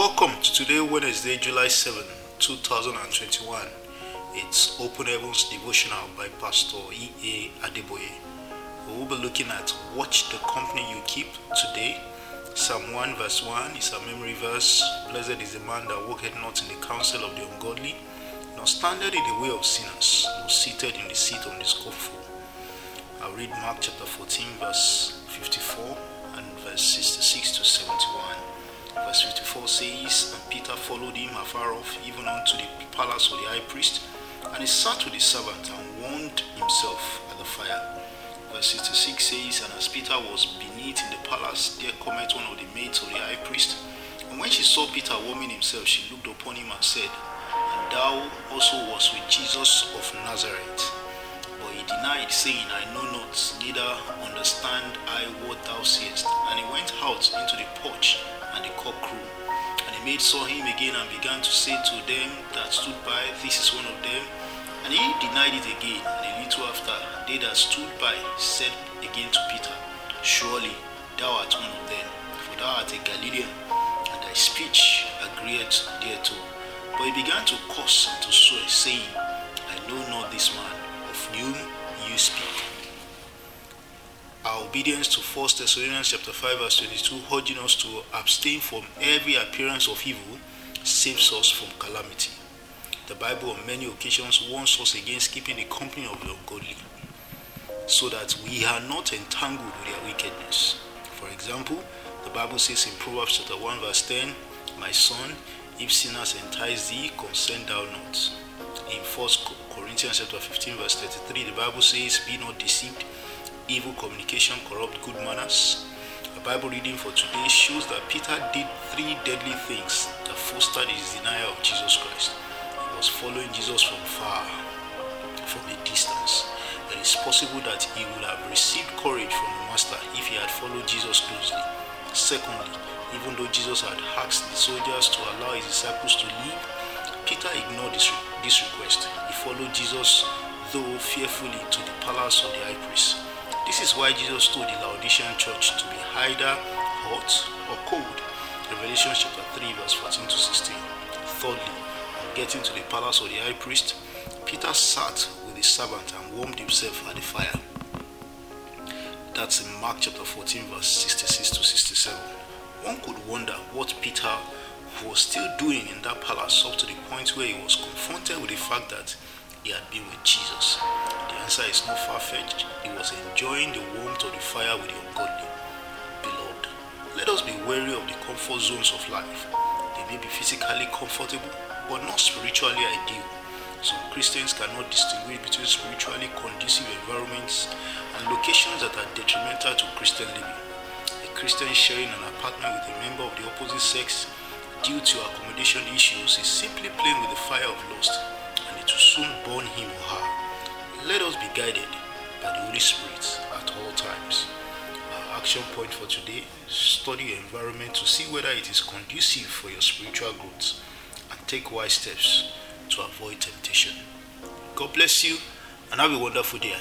Welcome to today, Wednesday, July 7, 2021. It's Open Heavens Devotional by Pastor E.A. Adeboye. We will be looking at Watch the Company You Keep today. Psalm 1 verse 1 is a memory verse. Blessed is the man that walketh not in the counsel of the ungodly, nor standeth in the way of sinners, nor seated in the seat of the scornful. I'll read Mark chapter 14 verse 54 and verse 66 to 71. Verse 54 says, And Peter followed him afar off, even unto the palace of the high priest, and he sat with his servant and warmed himself at the fire. Verse 66 says, And as Peter was beneath in the palace, there cometh one of the maids of the high priest. And when she saw Peter warming himself, she looked upon him and said, And thou also wast with Jesus of Nazareth. But he denied, saying, I know not, neither understand I what thou sayest. And he went out into the porch, and the cock crew. And the maid saw him again and began to say to them that stood by, This is one of them. And he denied it again. And a little after, they that stood by said again to Peter, Surely thou art one of them, for thou art a Galilean, and thy speech agreeth thereto. But he began to curse and to swear, saying, I know not this man of whom you speak. Obedience to 1 Thessalonians chapter 5 verse 22 urging us to abstain from every appearance of evil saves us from calamity. The Bible on many occasions warns us against keeping the company of the ungodly so that we are not entangled with their wickedness. For example, the Bible says in Proverbs chapter 1 verse 10, My son, if sinners entice thee, consent thou not. In 1 Corinthians chapter 15 verse 33, the Bible says, Be not deceived, evil communication corrupt good manners. The Bible reading for today shows that Peter did three deadly things that fostered his denial of Jesus Christ. He was following Jesus from far, from a distance. It is possible that he would have received courage from the Master if he had followed Jesus closely. Secondly, even though Jesus had asked the soldiers to allow his disciples to leave, Peter ignored this, this request. He followed Jesus, though fearfully, to the palace of the high priest. This is why Jesus told the Laodicean church to be either hot or cold. Revelation chapter 3, verse 14 to 16. Thirdly, on getting to the palace of the high priest, Peter sat with his servant and warmed himself at the fire. That's in Mark chapter 14, verse 66 to 67. One could wonder what Peter was still doing in that palace up to the point where he was confronted with the fact that he had been with Jesus. The answer is not far fetched. He was enjoying the warmth of the fire with the ungodly. Beloved, let us be wary of the comfort zones of life. They may be physically comfortable, but not spiritually ideal. Some Christians cannot distinguish between spiritually conducive environments and locations that are detrimental to Christian living. A Christian sharing an apartment with a member of the opposite sex due to accommodation issues is simply playing with the fire of lust soon him or her. Let us be guided by the Holy Spirit at all times. Our action point for today study your environment to see whether it is conducive for your spiritual growth and take wise steps to avoid temptation. God bless you and have a wonderful day.